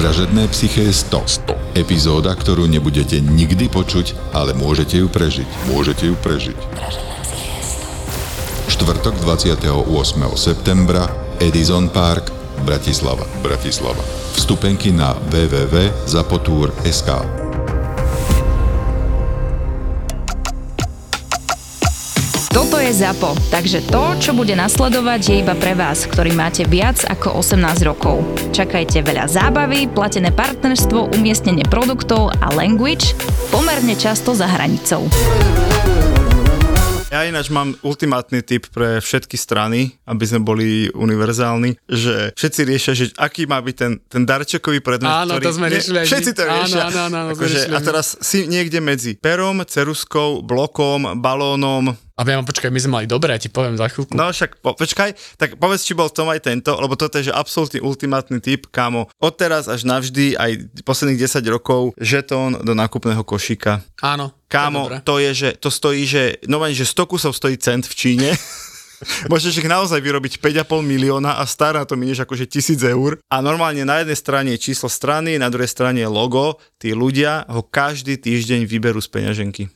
Vražedné psyché 100. 100. Epizóda, ktorú nebudete nikdy počuť, ale môžete ju prežiť. Môžete ju prežiť. Štvrtok 28. septembra Edison Park, Bratislava. Bratislava. Vstupenky na www.zapotur.sk. Je ZAPO, takže to, čo bude nasledovať, je iba pre vás, ktorý máte viac ako 18 rokov. Čakajte veľa zábavy, platené partnerstvo, umiestnenie produktov a language pomerne často za hranicou. Ja ináč mám ultimátny tip pre všetky strany, aby sme boli univerzálni, že všetci riešia, že aký má byť ten, ten darčekový predmet. Áno, ktorý, to sme riešili aj Všetci to riešia. áno, áno, áno, akože, riešili a teraz si niekde medzi perom, ceruskou, blokom, balónom, A mám, počkaj, my sme mali dobre, ja ti poviem za chvíľku. No však, po, počkaj, tak povedz, či bol v tom aj tento, lebo toto je že absolútny ultimátny typ, kámo. Odteraz až navždy, aj posledných 10 rokov, žetón do nákupného košíka. Áno. Kámo, to je to je, že to stojí, že, no že 100 kusov stojí cent v Číne. Môžeš ich naozaj vyrobiť 5,5 milióna a stará to minieš akože 1000 eur. A normálne na jednej strane je číslo strany, na druhej strane je logo. Tí ľudia ho každý týždeň vyberú z peňaženky.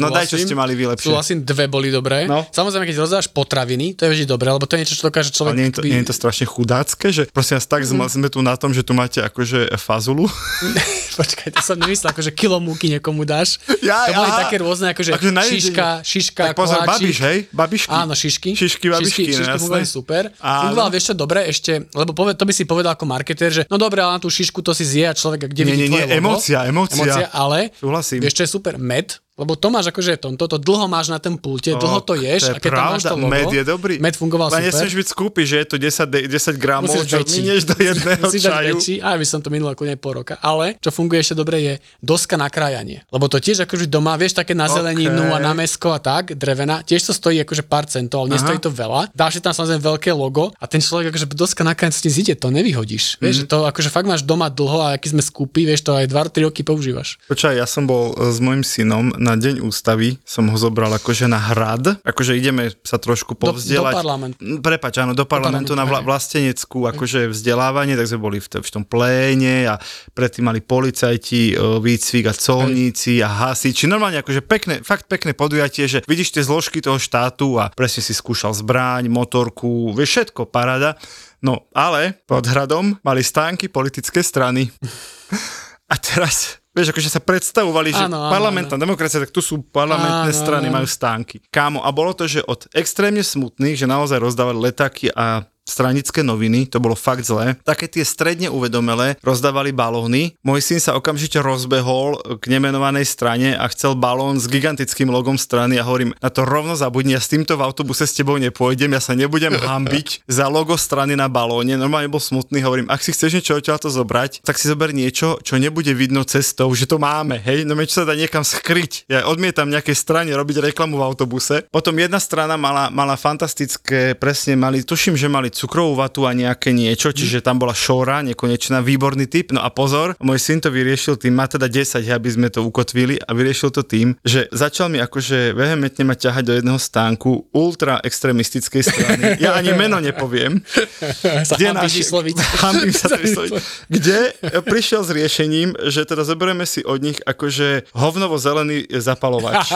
No daj, čo ste mali vy lepšie. Súhlasím, dve boli dobré. No. Samozrejme, keď rozdáš potraviny, to je vždy dobré, lebo to je niečo, čo dokáže človek... Ale nie je, to, nie je to strašne chudácké, že prosím vás, tak mm. sme tu na tom, že tu máte akože fazulu. Počkaj, to som nemyslel, akože kilo múky niekomu dáš. Ja, to boli aha. také rôzne, akože, Akože šiška, šiška, Tak pozor, koláčik. babiš, hej? Babišky. Áno, šišky. Šišky, babišky, šišky, no šišky fungovali super. Áno. Fungoval, vieš čo, dobre, ešte, lebo poved, to by si povedal ako marketér, že no dobre, ale na tú šišku to si zje a človek, kde Nie, vidí nie, nie, tvoje logo. emócia, emócia. emócia. ale Súhlasím. je super, med, lebo to máš akože tom, toto dlho máš na tom pulte, dlho to ješ je a keď tam máš to logo, med je dobrý. med fungoval Len super. nesmieš byť skúpi, že je to 10, de- 10 gramov, Musíš čo väčší. minieš do jedného Musíš čaju. väčší, aj by som to minul ako pol roka. Ale čo funguje ešte dobre je doska na krajanie. Lebo to tiež akože doma, vieš, také na zeleninu Ok. a na mesko a tak, drevená, tiež to stojí akože pár centov, ale nestojí to veľa. Dáš si tam samozrejme veľké logo a ten človek akože doska na krajanie ti zíde, to nevyhodíš. Vieš, Mhm. že to akože fakt máš doma dlho a aký sme skúpi, vieš, to aj 2-3 roky používaš. Počkaj, ja som bol s mojim synom na deň ústavy, som ho zobral akože na hrad, akože ideme sa trošku povzdelať. do parlamentu. Mm, Prepač, áno, do parlamentu, parlamentu, na vla, hej. vlasteneckú akože vzdelávanie, tak sme boli v, v tom pléne a predtým mali policajti, e, výcvik a colníci a hasiči. Normálne akože pekné, fakt pekné podujatie, že vidíš tie zložky toho štátu a presne si skúšal zbraň, motorku, vieš všetko, parada. No, ale pod hradom mali stánky politické strany. A teraz, vieš, akože sa predstavovali, že Áno, áno, parlamentná demokracia, tak tu sú parlamentné Áno, strany, áno. majú stánky. Kámo, a bolo to, že od extrémne smutných, že naozaj rozdávali letáky a stranické noviny, to bolo fakt zlé. Také tie stredne uvedomelé rozdávali balóny. Môj syn sa okamžite rozbehol k nemenovanej strane a chcel balón s gigantickým logom strany a hovorím, na to rovno zabudni, ja s týmto v autobuse s tebou nepôjdem, ja sa nebudem hambiť za logo strany na balóne. Normálne bol smutný, hovorím, ak si chceš niečo odtiaľ to zobrať, tak si zober niečo, čo nebude vidno cestou, že to máme, hej, no čo sa dá niekam skryť. Ja odmietam nejakej strane robiť reklamu v autobuse. Potom jedna strana mala, mala fantastické, presne mali, tuším, že mali cukrovú vatu a nejaké niečo, čiže tam bola šóra, nekonečná, výborný typ. No a pozor, môj syn to vyriešil tým, má teda 10, aby sme to ukotvili a vyriešil to tým, že začal mi akože vehementne ma ťahať do jedného stánku ultra extrémistickej strany. Ja ani meno nepoviem. Sa hambíš vysloviť. Sa to vysloviť. Kde prišiel s riešením, že teda zoberieme si od nich akože hovnovo-zelený zapalovač.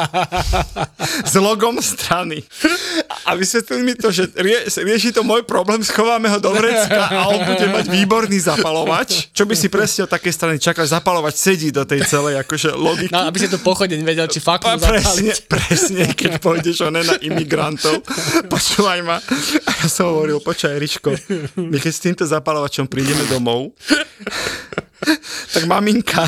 s logom strany. A vysvetlili mi to, že rie, rieši to môj problém, schováme ho do vrecka a on bude mať výborný zapalovač. Čo by si presne od takej strany čakal, zapalovač sedí do tej celej akože logiky. No, aby si to pochodeň vedel, či fakt A presne, presne, keď pôjdeš one na imigrantov, počúvaj ma. A ja som hovoril, počkaj, Riško, my keď s týmto zapalovačom prídeme domov, tak maminka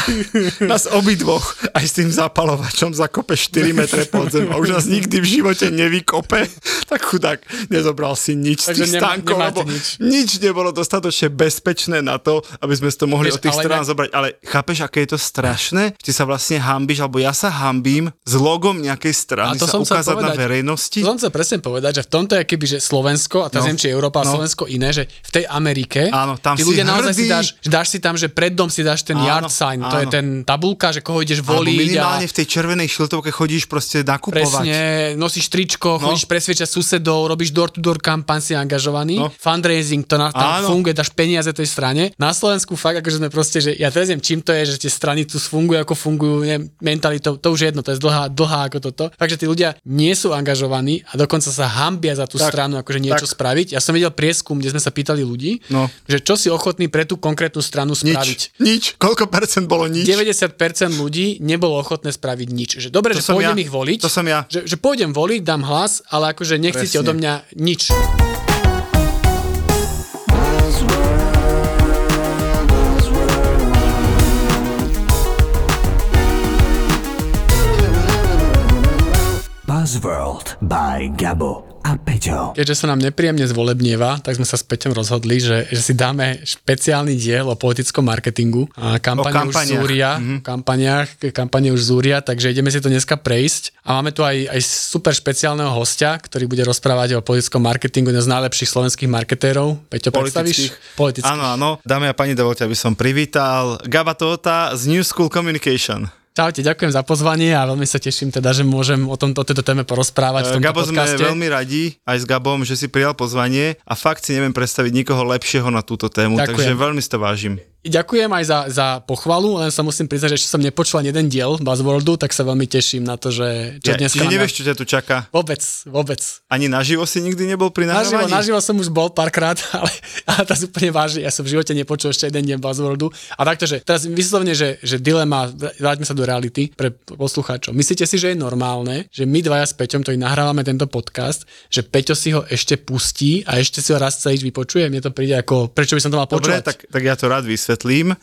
nás obidvoch aj s tým zapalovačom zakope 4 metre pod zem a už nás nikdy v živote nevykope, tak chudák nezobral si nič z Takže tých nemá- stánkov, lebo nič. nič nebolo dostatočne bezpečné na to, aby sme to mohli Vieš, od tých strán inak- zobrať. Ale chápeš, aké je to strašné? Ty sa vlastne hambíš, alebo ja sa hambím s logom nejakej strany A to sa som ukázať na povedať. verejnosti. To som chcel presne povedať, že v tomto je keby, že Slovensko, a teraz No, neviem, či Európa a no. Slovensko iné, že v tej Amerike, Áno, tam tí si ľudia naozaj si dáš, dáš si tam, že pred dom si dáš ten Áno, yard sign, to je áno. ten tabulka, že koho ideš Alebo voliť a minimálne v tej červenej šiltovke chodíš proste nakupovať. presne, nosíš tričko, No. chodíš presvedčať susedov, robíš door-to-door kampaň, si angažovaný, No. fundraising, to na, tam Áno. funguje, dáš peniaze tej strane. Na Slovensku fakt akože sme proste, že ja teraz neviem, čím to je, že tie strany tu fungujú, ako fungujú, neviem, mentalitou, to už je jedno, to je dlhá, dlhá ako toto. Takže tí ľudia nie sú angažovaní a dokonca sa hambia za tú Tak, stranu, akože niečo tak. spraviť. Ja som videl prieskum, kde sme sa pýtali ľudí, No. že čo si ochotný pre tú konkrétnu stranu spraviť. Nič, nič. Koľko percent bolo nič? 90% ľudí nebolo ochotné spraviť nič. Že dobre, To že pôjdem ja. ich voliť. To som ja. Že, že pôjdem voliť, dám hlas, ale akože nechcete Presne. odo mňa nič. Buzzworld by Gabo a Peťo. Keďže sa nám nepríjemne zvolebnieva, tak sme sa s Peťom rozhodli, že, že si dáme špeciálny diel o politickom marketingu. A kampane už kampaniach. zúria, mm-hmm. kampaniach, kampane už zúria, takže ideme si to dneska prejsť. A máme tu aj, aj super špeciálneho hostia, ktorý bude rozprávať o politickom marketingu, jeden z najlepších slovenských marketérov. Peťo, predstavíš? Politických. Áno, áno. Dámy a pani, dovolte, aby som privítal Gaba Tota z New School Communication. Čaute, ďakujem za pozvanie a veľmi sa teším teda, že môžem o, tom, o tejto téme porozprávať v tomto Gabo, sme podcaste. veľmi radi aj s Gabom, že si prijal pozvanie a fakt si neviem predstaviť nikoho lepšieho na túto tému, Ďakujem. takže veľmi si to vážim. Ďakujem aj za, za pochvalu, len sa musím priznať, že ešte som nepočul ani jeden diel Buzzworldu, tak sa veľmi teším na to, že čo Ja, dneska čiže nevieš, čo ťa tu čaká? Vôbec, vôbec. Ani naživo si nikdy nebol pri Naživo, nahrávaní? naživo som už bol párkrát, ale, ale teraz úplne vážne, ja som v živote nepočul ešte jeden deň Buzzworldu. A takto, že teraz vyslovne, že, že dilema, vráťme sa do reality pre poslucháčov. Myslíte si, že je normálne, že my dvaja s Peťom, ktorí nahrávame tento podcast, že Peťo si ho ešte pustí a ešte si ho raz celý vypočuje? Mne to príde ako, prečo by som to mal Dobre, počúvať? tak, tak ja to rád vysvetlím.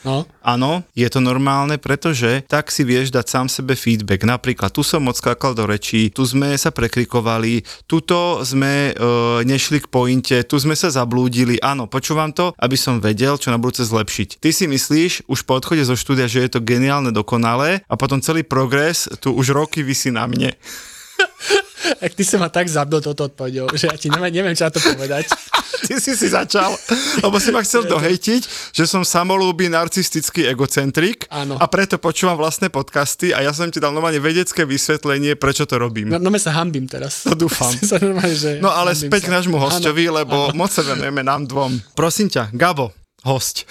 No. Áno, je to normálne, pretože tak si vieš dať sám sebe feedback. Napríklad, tu som moc skákal do rečí, tu sme sa prekrikovali, tuto sme e, nešli k pointe, tu sme sa zablúdili. Áno, počúvam to, aby som vedel, čo na budúce zlepšiť. Ty si myslíš už po odchode zo štúdia, že je to geniálne, dokonalé a potom celý progres tu už roky vysí na mne. Ak ty sa ma tak zabil toto odpovedou, že ja ti neviem, neviem čo na to povedať. Ty si si začal, lebo si ma chcel dohejtiť, že som samolúbý, narcistický egocentrik Áno. a preto počúvam vlastné podcasty a ja som ti dal normálne vedecké vysvetlenie, prečo to robím. No, no sa hambím teraz. To dúfam. sa normálne, že No ale späť sa. k nášmu Áno. hostovi, lebo moc sa venujeme nám dvom. Prosím ťa, Gabo, host.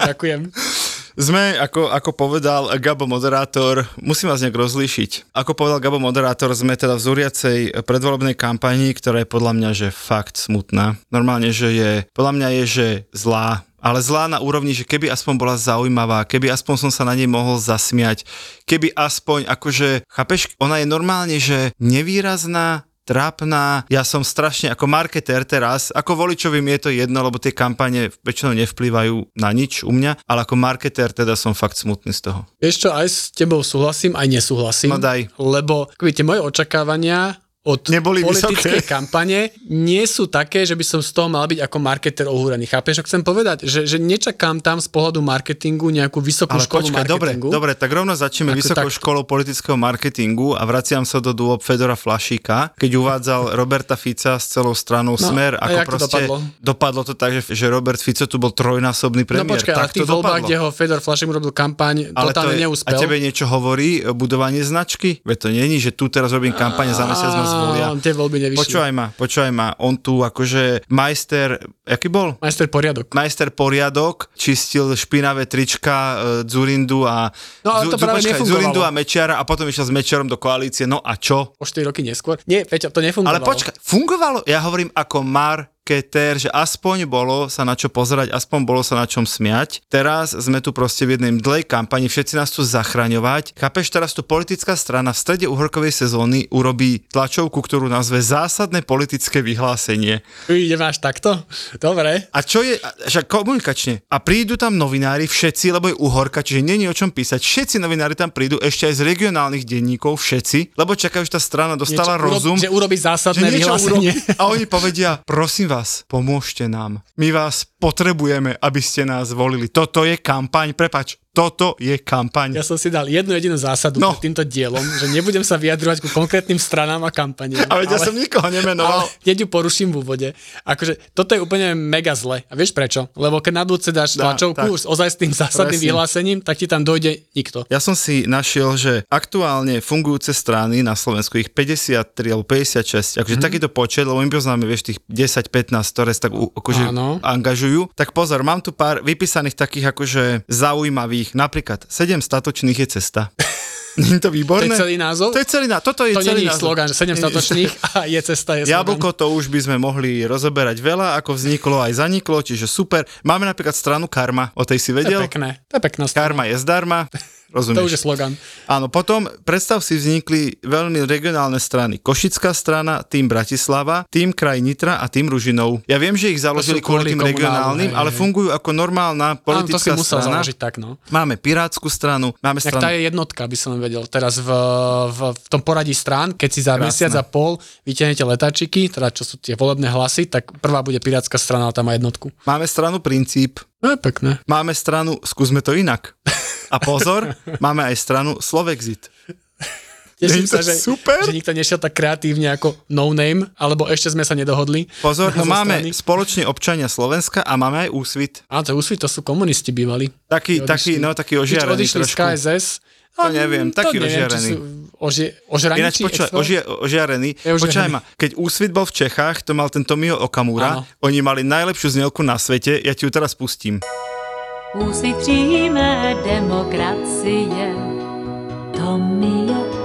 Ďakujem. Sme, ako, ako povedal Gabo moderátor, musím vás nejak rozlíšiť. Ako povedal Gabo moderátor, sme teda v zúriacej predvolebnej kampanii, ktorá je podľa mňa, že fakt smutná. Normálne, že je, podľa mňa je, že zlá. Ale zlá na úrovni, že keby aspoň bola zaujímavá, keby aspoň som sa na nej mohol zasmiať, keby aspoň, akože, chápeš, ona je normálne, že nevýrazná, trápna, ja som strašne ako marketér teraz, ako voličovi mi je to jedno, lebo tie kampane väčšinou nevplývajú na nič u mňa, ale ako marketér teda som fakt smutný z toho. Vieš čo, aj s tebou súhlasím, aj nesúhlasím. No daj. Lebo, tie moje očakávania od Neboli politickej vysoké. kampane nie sú také, že by som z toho mal byť ako marketer ohúrený. Chápeš, čo chcem povedať? Že, že nečakám tam z pohľadu marketingu nejakú vysokú Ale školu počkaj, dobre, marketingu. dobre, tak rovno začneme Ako vysokou tak. školou politického marketingu a vraciam sa do dôb Fedora Flašíka, keď uvádzal Roberta Fica s celou stranou No, Smer, ako jak to proste dopadlo? dopadlo to tak, že, že Robert Fico tu bol trojnásobný No premiér. počkaj, ale tak v tých to voľbách, kde ho Fedor Flašek urobil kampaň, Ale totálne to je, neúspel. A tebe niečo hovorí budovanie značky? Veď to není, že tu teraz robím kampane, za mesiac Á, Tie voľby nevyšli. Počúvaj ma, počúvaj ma, on tu akože majster, aký bol? Majster poriadok. Majster poriadok, čistil špinavé trička e, Zurindu a No, ale to práve nefungovalo. Zurindu a Mečiara a potom išiel s Mečiarom do koalície. No a čo? O 4 roky neskôr. Nie, Peťo, to nefungovalo. Ale počkaj, fungovalo? Ja hovorím ako marketér, že aspoň bolo sa na čo pozerať, aspoň bolo sa na čom smiať. Teraz sme tu proste v jednej dlhej kampani, všetci nás tu zachraňovať. Chápeš, teraz tu politická strana v strede uhorkovej sezóny urobí tlačovku, ktorú nazve zásadné politické vyhlásenie. Ideme až takto? Dobre. A čo je, však komunikačne. A prídu tam novinári, všetci, lebo je uhorka, čiže není o čom písať. Všetci novinári tam prídu, ešte aj z regionálnych denníkov, všetci, lebo čakajú, že tá strana dostala Niečo rozum. Urob, že urobí zásadné niečo vyhlásenie. urobí. A oni povedia, prosím vás, pomôžte nám. My vás potrebujeme, aby ste nás volili. Toto je kampaň, prepač, toto je kampaň. Ja som si dal jednu jedinú zásadu No. pred týmto dielom, že nebudem sa vyjadrovať ku konkrétnym stranám a kampaniám. A veď ja som nikoho nemenoval. Ale keď ju poruším v úvode. Akože, toto je úplne mega zle. A vieš prečo? Lebo keď na budúce dáš Dá, tlačovku s ozajstným zásadným Presne. vyhlásením, tak ti tam dojde nikto. Ja som si našiel, že aktuálne fungujúce strany na Slovensku, ich 53 alebo 56, akože mm-hmm. takýto počet, lebo my poznáme, vieš, tých 10-15, ktoré sa tak akože Áno. Angažujú. Tak pozor, mám tu pár vypísaných takých akože zaujímavých, napríklad 7 statočných je cesta. Nie to To výborné? je celý názov? To je celý názov. Toto je to celý nie názov. slogan, že 7 statočných a je cesta, je slogan. Jablko to už by sme mohli rozoberať veľa, ako vzniklo aj zaniklo, čiže super. Máme napríklad stranu Karma, o tej si To je vedel? pekné. To je pekná strana. Karma je zdarma. Rozumieš? To už je slogan. Áno, potom predstav si vznikli veľmi regionálne strany. Košická strana, tým Bratislava, tým kraj Nitra a tým Ružinov. Ja viem, že ich založili kvôli kvôli tým regionálnym, hej, ale fungujú ako normálna Áno, to si politická musel strana. založiť tak, no. Máme Pirátsku stranu, máme Tak stranu... tá je jednotka, by som vedel. Teraz v, v, v tom poradí strán, keď si za Krásne. mesiac a pol vytiahnete letačiky, teda čo sú tie volebné hlasy, tak prvá bude pirátska strana, ale tam má jednotku. Máme stranu Princíp, No je pekné. máme stranu Skúsme to inak. A pozor, máme aj stranu Slovexit. Teším to sa, že, super? že nikto nešiel tak kreatívne ako no name, alebo ešte sme sa nedohodli. Pozor, no máme strany. spoločne občania Slovenska a máme aj úsvit. Áno, to úsvit, to sú komunisti bývali. Taký, taký, no taký ožiarený odišli z trošku. KSS. To neviem, taký neviem, či ožiarený. Oži, ožraničí Ináč počúvaj, extra? ožia, ožiarený. Počúvaj ma, keď Úsvit bol v Čechách, to mal ten Tomio Okamura, Áno. oni mali najlepšiu znelku na svete, ja ti ju teraz pustím. Úsvit přímé demokracie Tomio Okamury.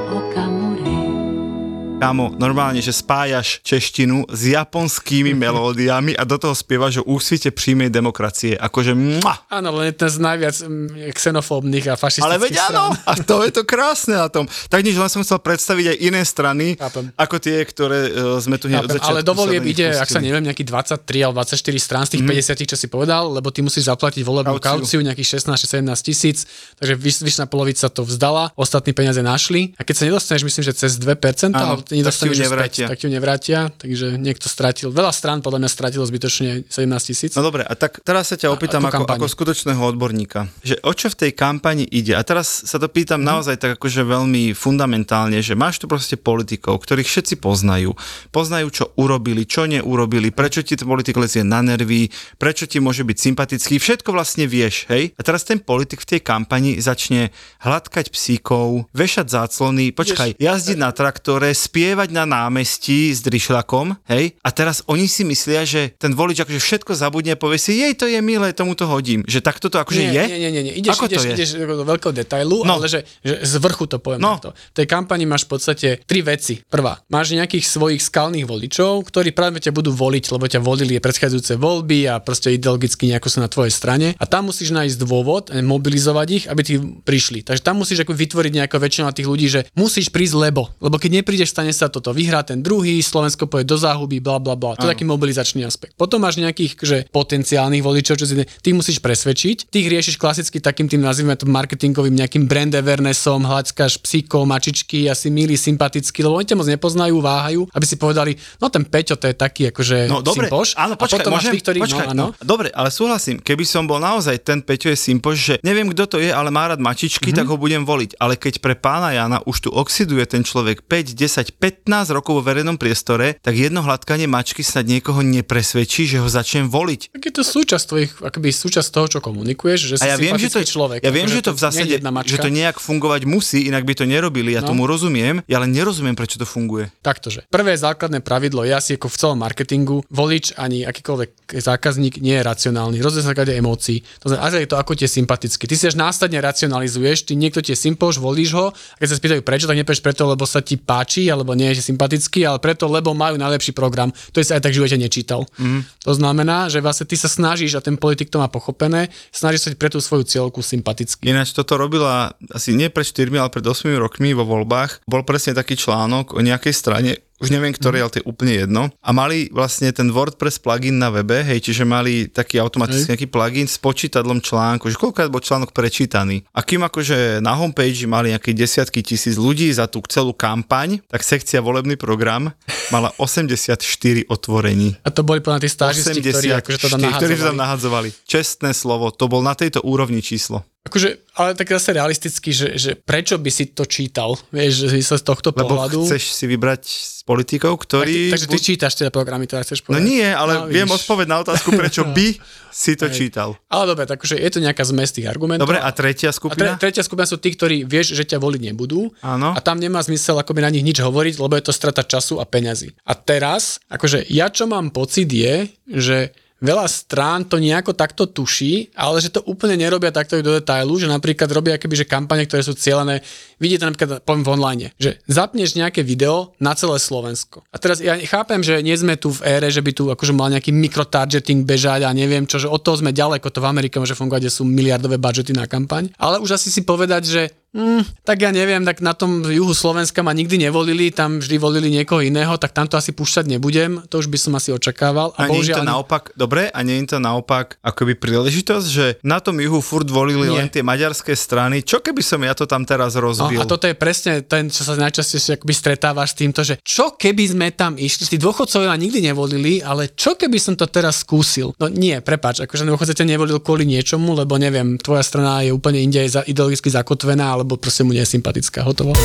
Kámo, normálne, že spájaš češtinu s japonskými melódiami a do toho spievaš o úsvite príjmej demokracie. Akože mua! Áno, len je ten z najviac mm, xenofóbnych a fašistických Ale veď áno, a to je to krásne na tom. Tak nič, len som chcel predstaviť aj iné strany, Chápem. ako tie, ktoré uh, sme tu hneď od začiatku ale do volieb sa do nich ide, ak sa neviem, nejaký 23 alebo 24 strán z tých 50, čo si povedal, lebo ty musíš zaplatiť volebnú Kauciu. kauciu, nejakých 16-17 tisíc, takže vyš, vyšná polovica to vzdala, ostatní peniaze našli a keď sa nedostaneš, myslím, že cez 2%, Áno, ale nedostaneš tak ju nevrátia. späť, tak ju nevrátia, takže niekto stratil, veľa strán podľa mňa stratilo zbytočne 17 tisíc. No dobre, a tak teraz sa ťa opýtam ako, ako ako, skutočného odborníka, že o čo v tej kampani ide? A teraz sa to pýtam Mhm. naozaj tak akože veľmi fundamentálne, že máš tu proste politikov, ktorých všetci poznajú. Poznajú, čo urobili, čo neurobili, prečo ti ten politik lezie na nervy, prečo ti môže byť sympatický, všetko vlastne vieš, hej? A teraz ten politik v tej kampani začne hladkať psíkov, vešať záclony, počkaj, jazdiť na traktore, spievať na námestí s drišľakom, hej? A teraz oni si myslia, že ten volič akože všetko zabudne a povie si, jej, to je milé, tomu to hodím. Že takto to akože nie, je? Nie, nie, nie, nie. Ideš, Ako to ideš, je? ideš do veľkého detailu, No. ale že, že z vrchu to poviem No. no. V tej kampani máš v podstate tri veci. Prvá, máš nejakých svojich skalných voličov, ktorí práve ťa budú voliť, lebo ťa volili predchádzajúce voľby a proste ideologicky nejako sú na tvojej strane. A tam musíš nájsť dôvod, eh, mobilizovať ich, aby ti prišli. Takže tam musíš ako vytvoriť nejaká väčšina tých ľudí, že musíš prísť lebo. Lebo keď neprídeš, stane sa toto. Vyhrá ten druhý, Slovensko pôjde do záhuby, bla bla bla. To je taký mobilizačný aspekt. Potom máš nejakých že potenciálnych voličov, čo si tých musíš presvedčiť. Tých riešiš klasicky takým tým nazvime to marketingovým nejakým brand awarenessom, hľadskáš psíkov, mačičky, asi milí, sympatickí, lebo oni ťa moc nepoznajú, váhajú, aby si povedali, no ten Peťo to je taký akože No dobre, sympoš. áno, a počkaj, potom máš môžem, tých, ktorí, počkaj, no, áno. no, dobre, ale súhlasím, keby som bol naozaj ten Peťo je Simpoš, že neviem, kto to je, ale má rád mačičky, mm-hmm. tak ho budem voliť. Ale keď pre pána Jana už tu oxiduje ten človek 5, 10, 15 rokov vo verejnom priestore, tak jedno hladkanie mačky snad niekoho nepresvedčí, že ho začnem voliť. Tak je to súčasť tvojich, akoby súčasť toho, čo komunikuješ, že si A ja viem, že to, človek. ja viem, akože že to v zásade, že to nejak fungovať musí, inak by to nerobili, ja No. tomu rozumiem, ja len nerozumiem, prečo to funguje. Taktože. Prvé základné pravidlo je asi ako v celom marketingu. Volič ani akýkoľvek zákazník nie je racionálny. Rozdiel sa základe emócií. To znamená, je to ako tie sympaticky. Ty si až následne racionalizuješ, ty niekto tie sympoš, volíš ho, a keď sa spýtajú prečo, tak nepovieš preto, lebo sa ti páči, alebo nie je sympatický, ale preto, lebo majú najlepší program. To sa aj tak v živote nečítal. Mm. To znamená, že vlastne ty sa snažíš, a ten politik to má pochopené, snažíš sa pre tú svoju cieľku sympaticky. Ináč toto robila asi nie pred 4, ale pred 8 rokmi vo voľbách. Bol presne taký článok o nejakej strane, už neviem ktorý, ale to je úplne jedno. A mali vlastne ten WordPress plugin na webe, hej, čiže mali taký automatický nejaký plugin s počítadlom článku, že koľko bol článok prečítaný. A kým akože na homepage mali nejaké desiatky tisíc ľudí za tú celú kampaň, tak sekcia volebný program mala 84 otvorení. A to boli plná tí stážisti, ktorí akože to tam 84, ktorí to tam nahadzovali. Čestné slovo, to bol na tejto úrovni číslo. Akože, ale tak zase realisticky, že, že prečo by si to čítal, vieš, že sa z tohto Lebo pohľadu... chceš si vybrať z politikov, ktorí... Tak, takže ty čítaš teda programy, teda chceš No povedať. nie, ale No, viem odpovedať na otázku, prečo by si to Hej. čítal. Ale dobre, takže je to nejaká zmes tých argumentov. Dobre, a tretia A tre, skupina? tretia skupina sú tí, ktorí vieš, že ťa voliť nebudú. Áno. A tam nemá zmysel akoby na nich nič hovoriť, lebo je to strata času a peňazí. A teraz, akože ja čo mám pocit je, že veľa strán to nejako takto tuší, ale že to úplne nerobia takto do detailu, že napríklad robia akoby, že kampane, ktoré sú cieľené, vidíte napríklad, poviem v online, že zapneš nejaké video na celé Slovensko. A teraz ja chápem, že nie sme tu v ére, že by tu akože mal nejaký mikrotargeting bežať a neviem čo, že od toho sme ďaleko, to v Amerike môže fungovať, kde sú miliardové budžety na kampaň. Ale už asi si povedať, že Mm, tak ja neviem, tak na tom juhu Slovenska ma nikdy nevolili, tam vždy volili niekoho iného, tak tam to asi púšťať nebudem, to už by som asi očakával. A, nie je to naopak, dobre, a nie je to naopak akoby príležitosť, že na tom juhu furt volili Nie. len tie maďarské strany. Čo keby som ja to tam teraz No, rozbil? a toto je presne ten, čo sa najčastejšie akoby stretávaš s týmto, že čo keby sme tam išli, tí dôchodcovia ma nikdy nevolili, ale čo keby som to teraz skúsil? No nie, prepač, akože dôchodca nevolil kvôli niečomu, lebo neviem, tvoja strana je úplne inde ideologicky zakotvená, alebo proste mu nie je sympatická. Hotovo.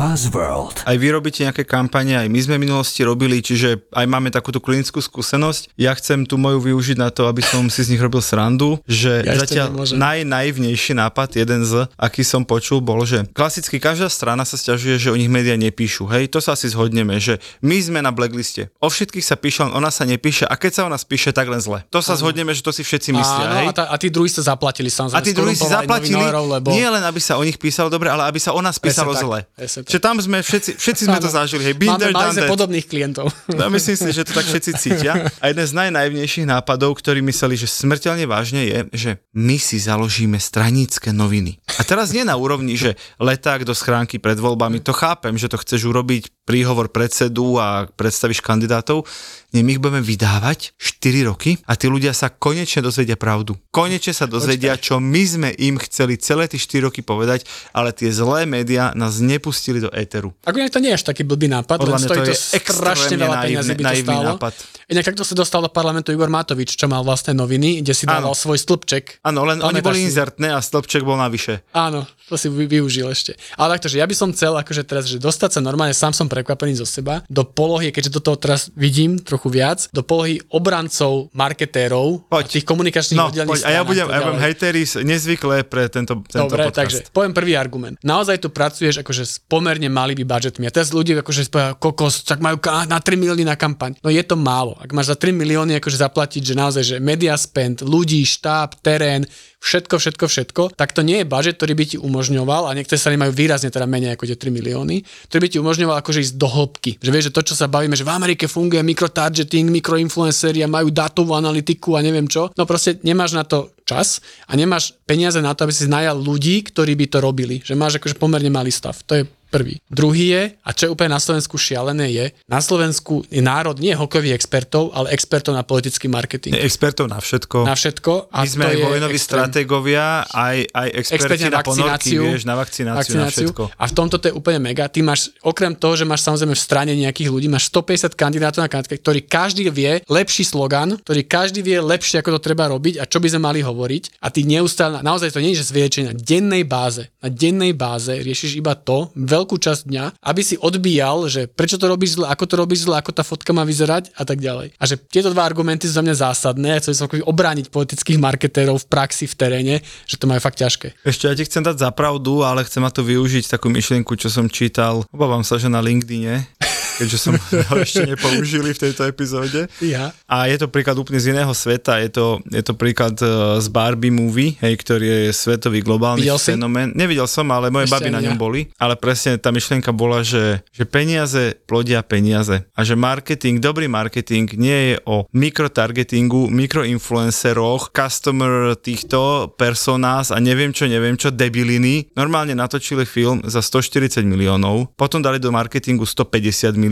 Buzzworld. Aj vy robíte nejaké kampane, aj my sme v minulosti robili, čiže aj máme takúto klinickú skúsenosť. Ja chcem tu moju využiť na to, aby som si z nich robil srandu, že Ja zatiaľ najnaivnejší nápad, jeden z, aký som počul, bol, že klasicky každá strana sa stiažuje, že o nich médiá nepíšu. Hej, to sa asi zhodneme, že my sme na blackliste. O všetkých sa píše, len ona sa nepíše a keď sa o nás píše, tak len zle. To sa zhodneme, že to si všetci myslia. Áno, hej? a, tá, a tí druhí sa zaplatili samozrejme. A tí druhí si zaplatili, novinárov, lebo... nie len aby sa o nich písalo dobre, ale aby sa o nás písalo zle. Čiže tam sme všetci, všetci sme to zažili. Hej, been Máme, there, mali sme podobných klientov. No, myslím si, že to tak všetci cítia. A jeden z najnaivnejších nápadov, ktorý mysleli, že smrteľne vážne je, že my si založíme stranícke noviny. A teraz nie na úrovni, že leták do schránky pred voľbami, to chápem, že to chceš urobiť príhovor predsedu a predstavíš kandidátov. Nie, my ich budeme vydávať 4 roky a tí ľudia sa konečne dozvedia pravdu. Konečne sa dozvedia, čo my sme im chceli celé tie 4 roky povedať, ale tie zlé médiá nás nepustili do éteru. Ako to nie je až taký blbý nápad, Podľa len stojí to to, strašne veľa peniazy by to stálo. nápad. Inak takto sa dostal do parlamentu Igor Matovič, čo mal vlastné noviny, kde si dával Áno. svoj stĺpček. Áno, len oni boli si? inzertné a stĺpček bol navyše. Áno, to si vy, využil ešte. Ale takto, že ja by som chcel akože teraz, že dostať sa normálne, sám som prekvapený zo seba, do polohy, keďže do toho teraz vidím trochu viac, do polohy obrancov, marketérov, Poď. a tých komunikačných No, poď, a ja budem, ja budem hejteri nezvyklé pre tento, tento Dobre, podcast. takže poviem prvý argument. Naozaj tu pracuješ akože s pomerne malými budžetmi. A teraz ľudí akože spoja, kokos, tak majú na 3 milióny na kampaň. No je to málo. Ak máš za 3 milióny akože zaplatiť, že naozaj, že media spend, ľudí, štáb, terén, všetko, všetko, všetko, tak to nie je budget, ktorý by ti umožňoval, a niektoré sa nemajú výrazne teda menej ako tie 3 milióny, ktorý by ti umožňoval akože ísť do hĺbky. Že vieš, že to, čo sa bavíme, že v Amerike funguje mikrotargeting, mikroinfluenceri a majú dátovú analytiku a neviem čo, no proste nemáš na to čas a nemáš peniaze na to, aby si najal ľudí, ktorí by to robili. Že máš akože pomerne malý stav. To je prvý. Druhý je, a čo je úplne na Slovensku šialené je, na Slovensku je národ nie hokejových expertov, ale expertov na politický marketing. Expertov na všetko. Na všetko. A My sme aj vojnoví stratégovia, aj, aj experti Experti na ponorky, vieš, na vakcináciu, na všetko. A v tomto to je úplne mega. Ty máš, okrem toho, že máš samozrejme v strane nejakých ľudí, máš 150 kandidátov na kandidátke, ktorý každý vie lepší slogan, ktorý každý vie lepšie, ako to treba robiť a čo by sme mali hovoriť. A ty neustále, naozaj to nie je, že zviečenie, na dennej báze, na dennej báze riešiš iba to, veľkú časť dňa, aby si odbíjal, že prečo to robíš zle, ako to robíš zle, ako tá fotka má vyzerať a tak ďalej. A že tieto dva argumenty sú za mňa zásadné, a chcel som obrániť politických marketérov v praxi, v teréne, že to majú fakt ťažké. Ešte ja ti chcem dať za pravdu, ale chcem ma to využiť takú myšlienku, čo som čítal. Obávam sa, že na LinkedIne. Keďže som ho ešte nepoužili v tejto epizóde. Ja. A je to príklad úplne z iného sveta, je to, je to príklad e, z Barbie movie, hej, ktorý je svetový globálny Videl si? fenomén. Nevidel som, ale moje Ešte baby na ňom ja. boli. Ale presne tá myšlienka bola, že, že peniaze plodia peniaze. A že marketing, dobrý marketing nie je o mikrotargetingu, mikroinfluenceroch, customer týchto personás a neviem čo, neviem čo, debiliny. Normálne natočili film za 140 miliónov, potom dali do marketingu 150 miliónov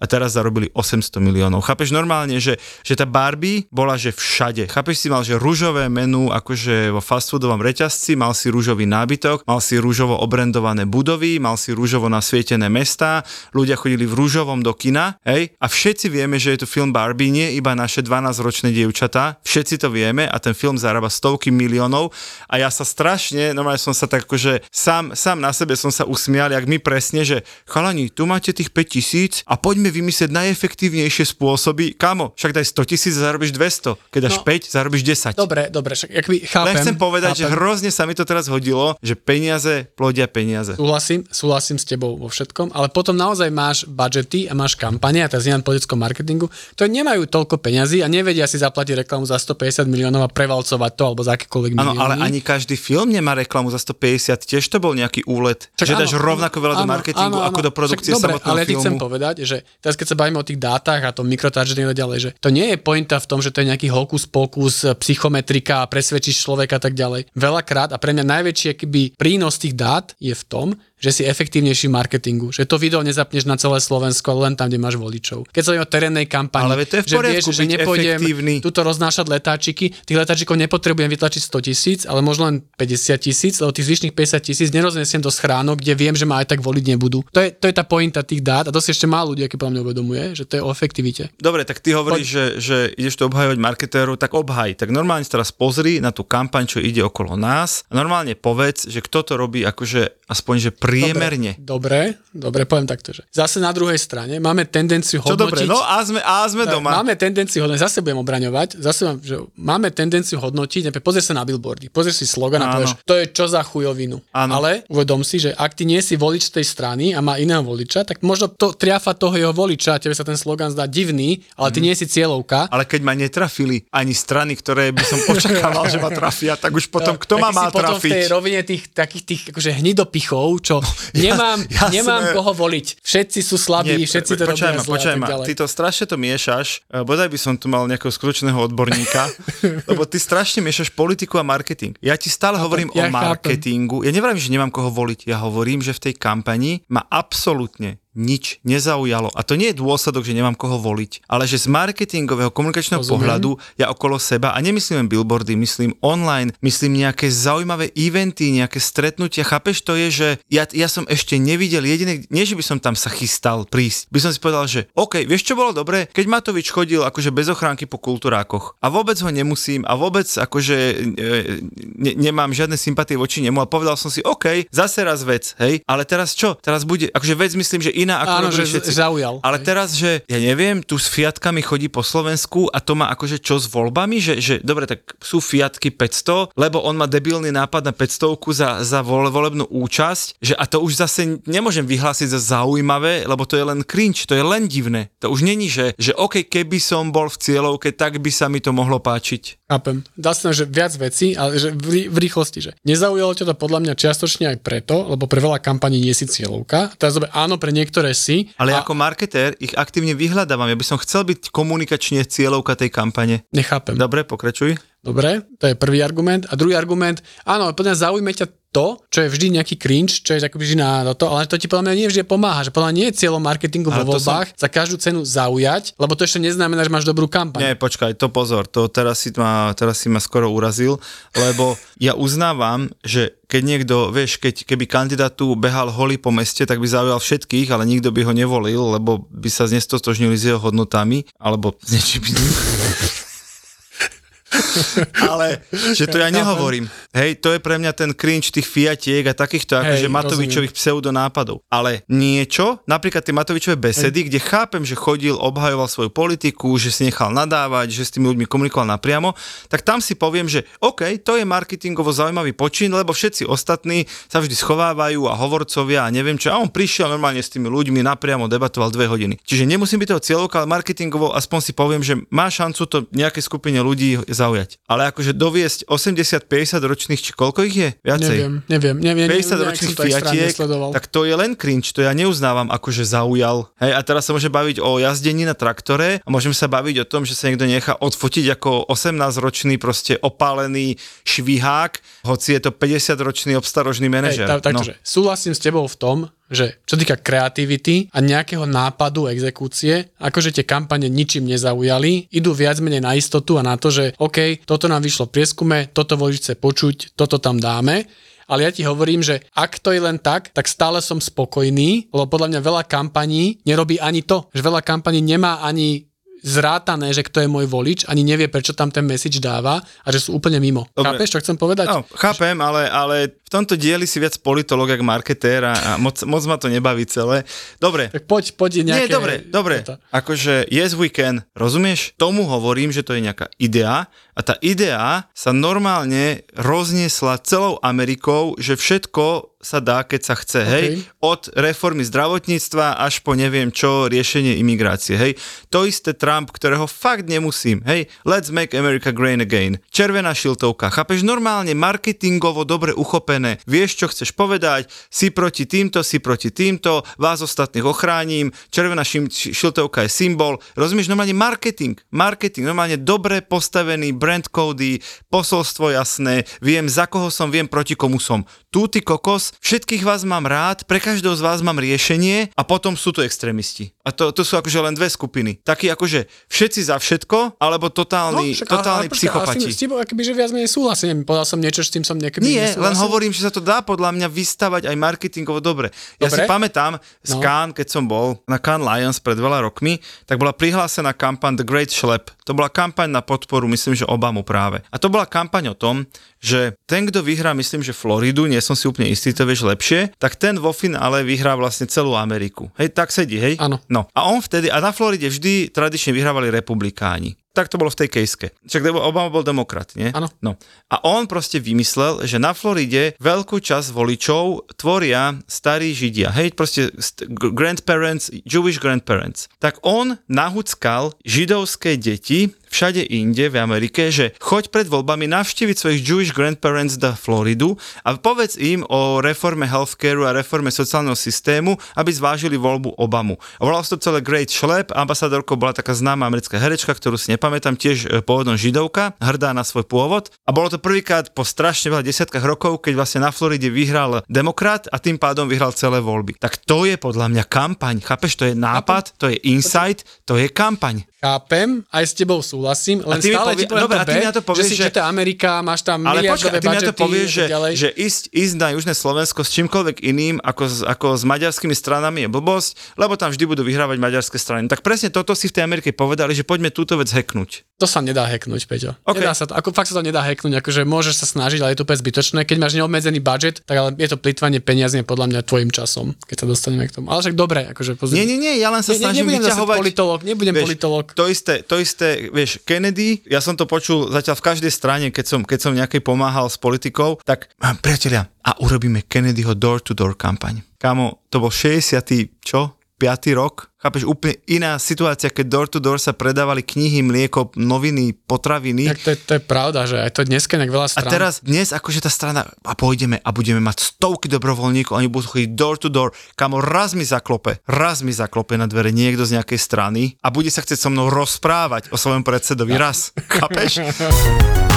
a teraz zarobili 800 miliónov. Chápeš normálne, že, že tá Barbie bola, že všade. Chápeš si mal, že rúžové menu akože vo fast foodovom reťazci, mal si rúžový nábytok, mal si rúžovo obrendované budovy, mal si rúžovo nasvietené mesta, ľudia chodili v rúžovom do kina, hej? A všetci vieme, že je to film Barbie, nie iba naše 12-ročné dievčatá, všetci to vieme a ten film zarába stovky miliónov a ja sa strašne, normálne som sa tak akože sám, sám na sebe som sa usmial, jak my presne, že chalani, tu máte tých 5000 a poďme vymyslieť najefektívnejšie spôsoby. Kamo, však daj 100 tisíc a zarobíš 200. Keď dáš No. 5, zarobíš 10. Dobre, dobre, však akby chápem. Len chcem povedať, že chápem. hrozne sa mi to teraz hodilo, že peniaze plodia peniaze. Súhlasím, súhlasím s tebou vo všetkom, ale potom naozaj máš budžety a máš kampane, a teraz nemám politickom marketingu, ktoré nemajú toľko peňazí a nevedia si zaplatiť reklamu za 150 miliónov a prevalcovať to alebo za akékoľvek Áno, milióny. ale ani každý film nemá reklamu za 150, tiež to bol nejaký úlet. Však že áno, dáš rovnako veľa do áno, marketingu áno, ako áno. do produkcie Však, dobre, samotného ale ja filmu. chcem povedať, že teraz keď sa bavíme o tých dátach a tom mikrotargeting a ďalej, že to nie je pointa v tom, že to je nejaký hokus pokus, psychometrika a presvedčíš človeka a tak ďalej. Veľakrát a pre mňa najväčší akýby prínos tých dát je v tom, že si efektívnejší v marketingu. Že to video nezapneš na celé Slovensko, len tam, kde máš voličov. Keď sa o terénnej kampani, Ale to je v že vieš, že nepôjdem efektívny. tuto roznášať letáčiky, tých letáčikov nepotrebujem vytlačiť 100 tisíc, ale možno len 50 tisíc, lebo tých zvyšných 50 tisíc neroznesiem do schránok, kde viem, že ma aj tak voliť nebudú. To je, to je tá pointa tých dát a to si ešte málo ľudí, aký podľa mňa uvedomuje, že to je o efektivite. Dobre, tak ty hovoríš, že, že ideš to obhajovať marketérov, tak obhaj. Tak normálne teraz pozri na tú kampaň, čo ide okolo nás a normálne povedz, že kto to robí akože aspoň, že priemerne. Dobre, dobre, poviem takto, že zase na druhej strane máme tendenciu Čo dobre, hodnotiť... no a sme, a sme Tak, doma. Máme tendenciu hodnotiť, zase budem obraňovať, zase mám, že máme tendenciu hodnotiť, napríklad pozrieš sa na billboardy, pozrieš si slogan a povieš, to je čo za chujovinu. Áno. Ale uvedom si, že ak ty nie si volič tej strany a má iného voliča, tak možno to triafa toho jeho voliča, tebe sa ten slogan zdá divný, ale ty nie si cieľovka. Ale keď ma netrafili ani strany, ktoré by som očakával, že ma trafia, tak už potom kto tak ma má potom v tej trafiť? rovine tých takých tých akože hnidopichov, čo nemám, jasné. nemám koho voliť. Všetci sú slabí, Nie, všetci to počkaj robia ma, tak ma, ty to strašne to miešaš, eh, bodaj by som tu mal nejakého skručného odborníka, lebo ty strašne miešaš politiku a marketing. Ja ti stále hovorím ja o chápem. marketingu, ja nevrám, že nemám koho voliť, ja hovorím, že v tej kampani ma absolútne nič nezaujalo. A to nie je dôsledok, že nemám koho voliť, ale že z marketingového komunikačného Rozumiem. pohľadu ja okolo seba, a nemyslím len billboardy, myslím online, myslím nejaké zaujímavé eventy, nejaké stretnutia. Chápeš, to je, že ja, ja som ešte nevidel jediné, nie že by som tam sa chystal prísť, by som si povedal, že OK, vieš čo bolo dobre, keď Matovič chodil akože bez ochránky po kultúrákoch a vôbec ho nemusím a vôbec akože e, ne, nemám žiadne sympatie voči nemu a povedal som si OK, zase raz vec, hej, ale teraz čo? Teraz bude, akože vec myslím, že iná ako Áno, že všetci. zaujal, Ale hej. teraz, že ja neviem, tu s Fiatkami chodí po Slovensku a to má akože čo s voľbami, že, že dobre, tak sú Fiatky 500, lebo on má debilný nápad na 500 za, za vole, volebnú účasť, že a to už zase nemôžem vyhlásiť za zaujímavé, lebo to je len cringe, to je len divné. To už není, že, že OK, keby som bol v cieľovke, tak by sa mi to mohlo páčiť. Chápem. Dá sa, že viac vecí, ale že v, v rýchlosti, že nezaujalo ťa to podľa mňa čiastočne aj preto, lebo pre veľa kampaní nie si cieľovka. Teraz dobre, áno, pre niektoré si. Ale a ako marketér ich aktívne vyhľadávam. Ja by som chcel byť komunikačne cieľovka tej kampane. nechápem. Dobre, pokračuj. Dobre, to je prvý argument. A druhý argument, áno, podľa mňa zaujme ťa to, čo je vždy nejaký cringe, čo je akoby vždy na to, ale to ti podľa mňa nie vždy pomáha, že podľa mňa nie je cieľom marketingu Ale vo to som- voľbách za každú cenu zaujať, lebo to ešte neznamená, že máš dobrú kampaň. Nie, počkaj, to pozor, to teraz si ma, teraz si ma skoro urazil, lebo ja uznávam, že keď niekto, vieš, keď, keby kandidát tu behal holý po meste, tak by zaujal všetkých, ale nikto by ho nevolil, lebo by sa nestotožnili s jeho hodnotami, alebo s niečím. Ale, že to ja nehovorím. Hej, to je pre mňa ten cringe tých fiatiek a takýchto akože Hej, Matovičových pseudonápadov. Ale niečo, napríklad tie Matovičové besedy, kde chápem, že chodil, obhajoval svoju politiku, že si nechal nadávať, že s tými ľuďmi komunikoval napriamo, tak tam si poviem, že OK, to je marketingovo zaujímavý počin, lebo všetci ostatní sa vždy schovávajú a hovorcovia a neviem čo. A on prišiel normálne s tými ľuďmi napriamo, debatoval dve hodiny. Čiže nemusím byť toho cieľovka, ale marketingovo aspoň si poviem, že má šancu to nejakej skupine ľudí zaujať. Ale akože doviesť 80-50 ročných, či koľko ich je? Viacej. Neviem, neviem, neviem, 50 nejak som ročných fiatiek, tak to je len cringe, to ja neuznávam akože zaujal. Hej, a teraz sa môže baviť o jazdení na traktore a môžeme sa baviť o tom, že sa niekto nechá odfotiť ako 18-ročný proste opálený švihák, hoci je to 50-ročný obstarožný manažer. Hej, tak, takže, no. súhlasím s tebou v tom, že čo týka kreativity a nejakého nápadu exekúcie, akože tie kampane ničím nezaujali, idú viac menej na istotu a na to, že OK, toto nám vyšlo v prieskume, toto volič chce počuť, toto tam dáme, ale ja ti hovorím, že ak to je len tak, tak stále som spokojný, lebo podľa mňa veľa kampaní nerobí ani to, že veľa kampaní nemá ani zrátané, že kto je môj volič, ani nevie, prečo tam ten message dáva a že sú úplne mimo. Dobre. Chápeš, čo chcem povedať? No, chápem, ale, ale v tomto dieli si viac politolog, jak marketér a, a moc, moc ma to nebaví celé. Dobre, Tak poď, poď nejaké... Nie, dobre, dobre. toto. Akože yes we can, rozumieš? Tomu hovorím, že to je nejaká idea a tá idea sa normálne rozniesla celou Amerikou, že všetko sa dá, keď sa chce, hej? Od reformy zdravotníctva až po neviem čo, riešenie imigrácie, hej? To isté Trump, ktorého fakt nemusím, hej? Let's make America great again. Červená šiltovka, chápeš? Normálne marketingovo dobre uchopené. Vieš, čo chceš povedať, si proti týmto, si proti týmto, vás ostatných ochránim, červená šim, šiltovka je symbol. Rozumieš? Normálne marketing, marketing, normálne dobre postavený brand kódy, posolstvo jasné, viem za koho som, viem proti komu som. Tu ty kokos, všetkých vás mám rád, pre každého z vás mám riešenie a potom sú tu extrémisti. A to, to sú akože len dve skupiny. Takí akože všetci za všetko, alebo totálni, však, totálni ale, ale, psychopati. Ale s tebou akoby, že viac menej súhlasím. Povedal som niečo, s tým som niekedy Nie, nesúhlasil. len hovorím, že sa to dá podľa mňa vystavať aj marketingovo dobre. Ja si pamätám z No. Cannes, keď som bol na Cannes Lions pred veľa rokmi, tak bola prihlásená kampaň The Great Schlep. To bola kampaň na podporu, myslím, že Obamu práve. A to bola kampaň o tom, že ten, kto vyhrá, myslím, že Floridu, nie som si úplne istý, to vieš lepšie, tak ten vo finále vyhrá vlastne celú Ameriku. Hej, tak sedí, hej? Áno. No. A on vtedy, a na Floride vždy tradične vyhrávali republikáni. Tak to bolo v tej kejske. Však lebo Obama bol demokrat, nie? Áno. No. A on proste vymyslel, že na Floride veľkú časť voličov tvoria starí židia. Hej, proste grandparents, Jewish grandparents. Tak on nahuckal židovské deti všade inde v Amerike, že choď pred voľbami navštíviť svojich Jewish grandparents do Floridu a povedz im o reforme healthcareu a reforme sociálneho systému, aby zvážili voľbu Obamu. A volalo sa to celé Great Schlep, ambasadorkou bola taká známa americká herečka, ktorú si nepamätám, tiež e, pôvodom židovka, hrdá na svoj pôvod. A bolo to prvýkrát po strašne veľa desiatkách rokov, keď vlastne na Floride vyhral demokrat a tým pádom vyhral celé voľby. Tak to je podľa mňa kampaň, chápeš? To je nápad, to je insight, to je kampaň. Chápem, aj s tebou súhlasím, len ty stále povie- ti poviem dobre, to a ty B, mi na to povieš, že si že- Amerika, máš tam Ale miliardové a ty mi na to budžety povieš, a že, ďalej. že ísť, ísť na Južné Slovensko s čímkoľvek iným ako s, ako s maďarskými stranami je blbosť, lebo tam vždy budú vyhrávať maďarské strany. Tak presne toto si v tej Amerike povedali, že poďme túto vec hacknúť. To sa nedá hacknúť, Peťo. OK. Nedá sa to, ako fakt sa to nedá hacknúť, akože môžeš sa snažiť, ale je to úplne zbytočné. Keď máš neobmedzený budget, tak ale je to plýtvanie peniazne podľa mňa tvojim časom, keď sa dostaneme k tomu. Ale však dobre, akože pozri. Nie, nie, nie, ja len sa Ne- ne- snažím nebudem zase vyťahovať... politológ, nebudem vieš, politológ. To isté, to isté, vieš, Kennedy, ja som to počul zatiaľ v každej strane, keď som, keď som nejakej pomáhal s politikou, tak a, priatelia, a urobíme Kennedyho door-to-door kampaň. Kámo, to bol 60. čo? 5. rok, chápeš, úplne iná situácia, keď door-to-door sa predávali knihy, mlieko, noviny, potraviny. Tak to, je, to je pravda, že aj to dneska nejak veľa A strán. teraz dnes akože tá strana a pôjdeme a budeme mať stovky dobrovoľníkov, oni budú chodiť door to door, kamo raz mi zaklope, raz mi zaklope na dvere niekto z nejakej strany a bude sa chcieť so mnou rozprávať o svojom predsedovi raz. Chápeš?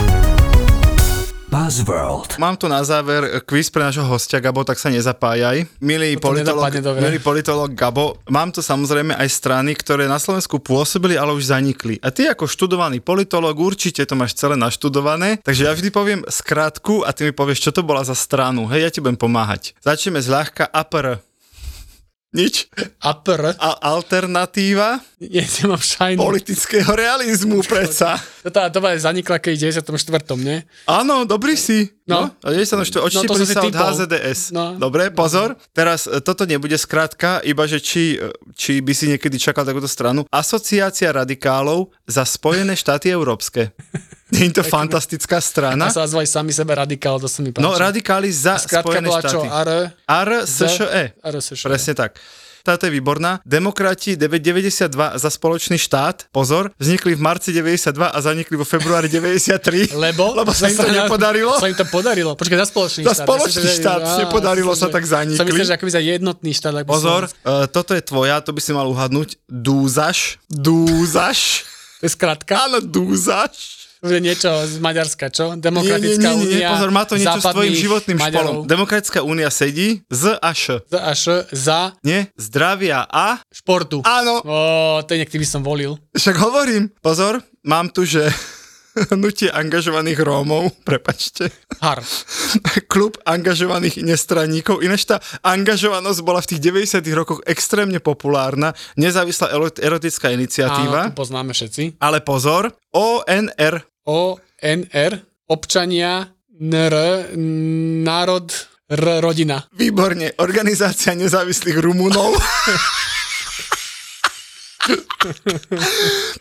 Buzzworld. Mám tu na záver quiz pre nášho hostia, Gabo, tak sa nezapájaj. Milý Toto politolog, nedopadne dobre. milý politolog Gabo, mám tu samozrejme aj strany, ktoré na Slovensku pôsobili, ale už zanikli. A ty ako študovaný politolog určite to máš celé naštudované, takže ja vždy poviem skrátku a ty mi povieš, čo to bola za stranu. Hej, ja ti budem pomáhať. Začneme zľahka APR. Nič. APR. A alternatíva Nie, nemám šajnu. politického realizmu predsa. To, tá, to bola zanikla keď 94. nie? Áno, dobrý si. No. No, a sa no, No, sa od. HZDS. No. Dobre, pozor. Teraz e, toto nebude skrátka, iba že či, e, či by si niekedy čakal takúto stranu. Asociácia radikálov za Spojené štáty európske. Je to fantastická A strana? sa nazvali sami sebe radikál, to sa mi páči. No, radikáli za Spojené bola čo? štáty. AR? RSŠE. RSŠE. Presne tak. Táto je výborná. Demokrati 992 za spoločný štát, pozor, vznikli v marci 92 a zanikli vo februári 93. Lebo? Lebo sa im to nepodarilo. Sa im to podarilo. Počkaj, za spoločný Za štát. spoločný Myslím, že- štát, á, nepodarilo sa, že- tak zanikli. Som myslel, že akoby za jednotný štát. ak by Pozor, som- uh, toto je tvoja, to by si mal uhadnúť. Dúzaš. Dúzaš. To je skratka? Áno, dúzaš. Bude niečo z Maďarska, čo? Nie, nie, Demokratická nie, nie, nie, únia pozor, má to niečo s tvojim životným Maďarov. špolom. Demokratická únia sedí z a š. Z a š za Nie? Zdravia a... športu. Áno, Ó, to je by som volil. však hovorím. Pozor, mám tu, že hnutie angažovaných Rómov, prepačte, Har. klub angažovaných nestraníkov. Ináč tá angažovanosť bola v tých 90 rokoch extrémne populárna, nezávislá ero- erotická Áno, iniciatíva. to poznáme všetci. Ale pozor, ONR, O, N, R, občania, NR, národ, R, rodina. výborne, Organizácia nezávislých Rumunov.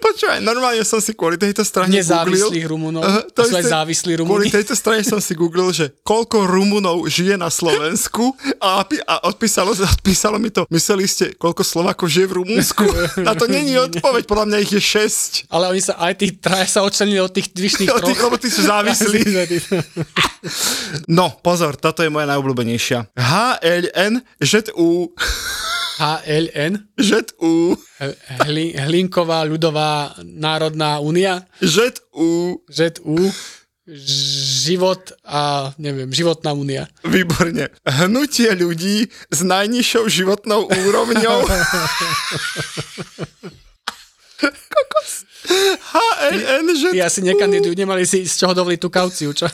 Počúvaj, normálne som si kvôli tejto strane Nezávislých googlil. Rumunov. Aha, To sú aj závislí Kvôli Rumúni. tejto strane som si googlil, že koľko Rumunov žije na Slovensku a, a odpísalo, odpísalo mi to, mysleli ste, koľko Slovakov žije v Rumunsku? Na to není odpoveď, podľa mňa ich je 6. Ale oni sa aj tí traja sa odčlenili od tých dvyšných Od tých, troch. lebo tí sú závislí. No, pozor, toto je moja najobľúbenejšia. HLN ŽU HLN, ŽU Hli, Hlinková ľudová národná únia, ŽU ŽU, život a neviem, životná únia. Výborne. Hnutie ľudí s najnižšou životnou úrovňou. Kokos. HLN, že Tí asi nekandidujú, nemali si z čoho dovoliť tú kauciu, čo?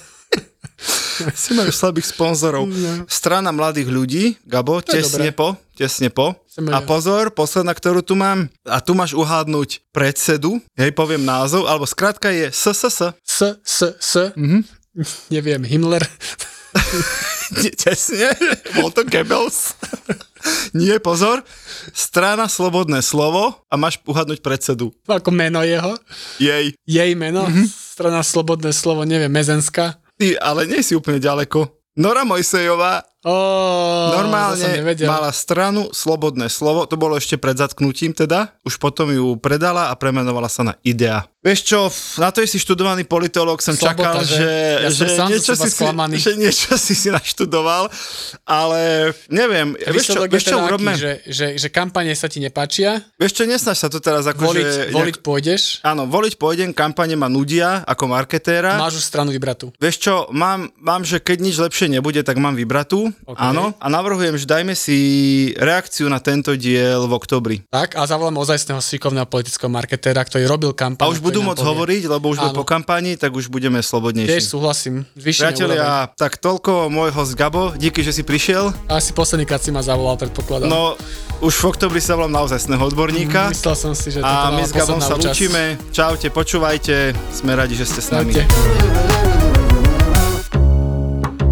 si majú slabých sponzorov. Strana mladých ľudí, Gabo, je tesne po, tesne po. A pozor, posledná, ktorú tu mám. A tu máš uhádnuť predsedu, hej, poviem názov, alebo skratka je SSS. S, S, S, mm-hmm. neviem, Himmler. Tesne, bol to Goebbels. Nie, pozor. Strana Slobodné slovo a máš uhadnúť predsedu. Ako meno jeho, Jej. jej meno, mm-hmm. strana Slobodné slovo, neviem, Mezenská. Ty, ale nie si úplne ďaleko. Nora Mojsejová Som normálne mala stranu Slobodné slovo, to bolo ešte pred zatknutím teda, už potom ju predala a premenovala sa na Idea. Vieš čo, na to si študovaný politológ, som Slobota, čakal, že? že, Ja som že, zo niečo si, si, že niečo si si naštudoval, ale neviem, vieš čo, vieš čo teda urobme? aký, že, že, že kampane sa ti nepáčia, Vieš čo, nesnaž sa to teraz ako, voliť, že... voliť pôjdeš, Áno, voliť pôjdem, kampane ma nudia ako marketéra. máš už stranu vybratú. Vieš čo, mám, mám, že keď nič lepšie nebude, tak mám vybratú. OK. Áno. A navrhujem, že dajme si reakciu na tento diel v oktobri. Tak a zavoláme ozajstného šikovného politického marketéra, ktorý robil kampaň. A už budú môcť povie. hovoriť, lebo už bol po kampani, tak už budeme Tiež slobodnejší. súhlasím. Zvýšime úroveň. Priatelia, tak toľko môj host Gabo, díky, že si prišiel. Asi posledný krát si ma zavolal, predpokladám. No, už v oktobri sa volám naozajstného odborníka. Myslel som si, že to A my s Gabom sa účasť. lúčime. Čaute, počúvajte. Sme radi, že ste s nami. Čaute.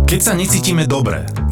Keď sa necítime dobre,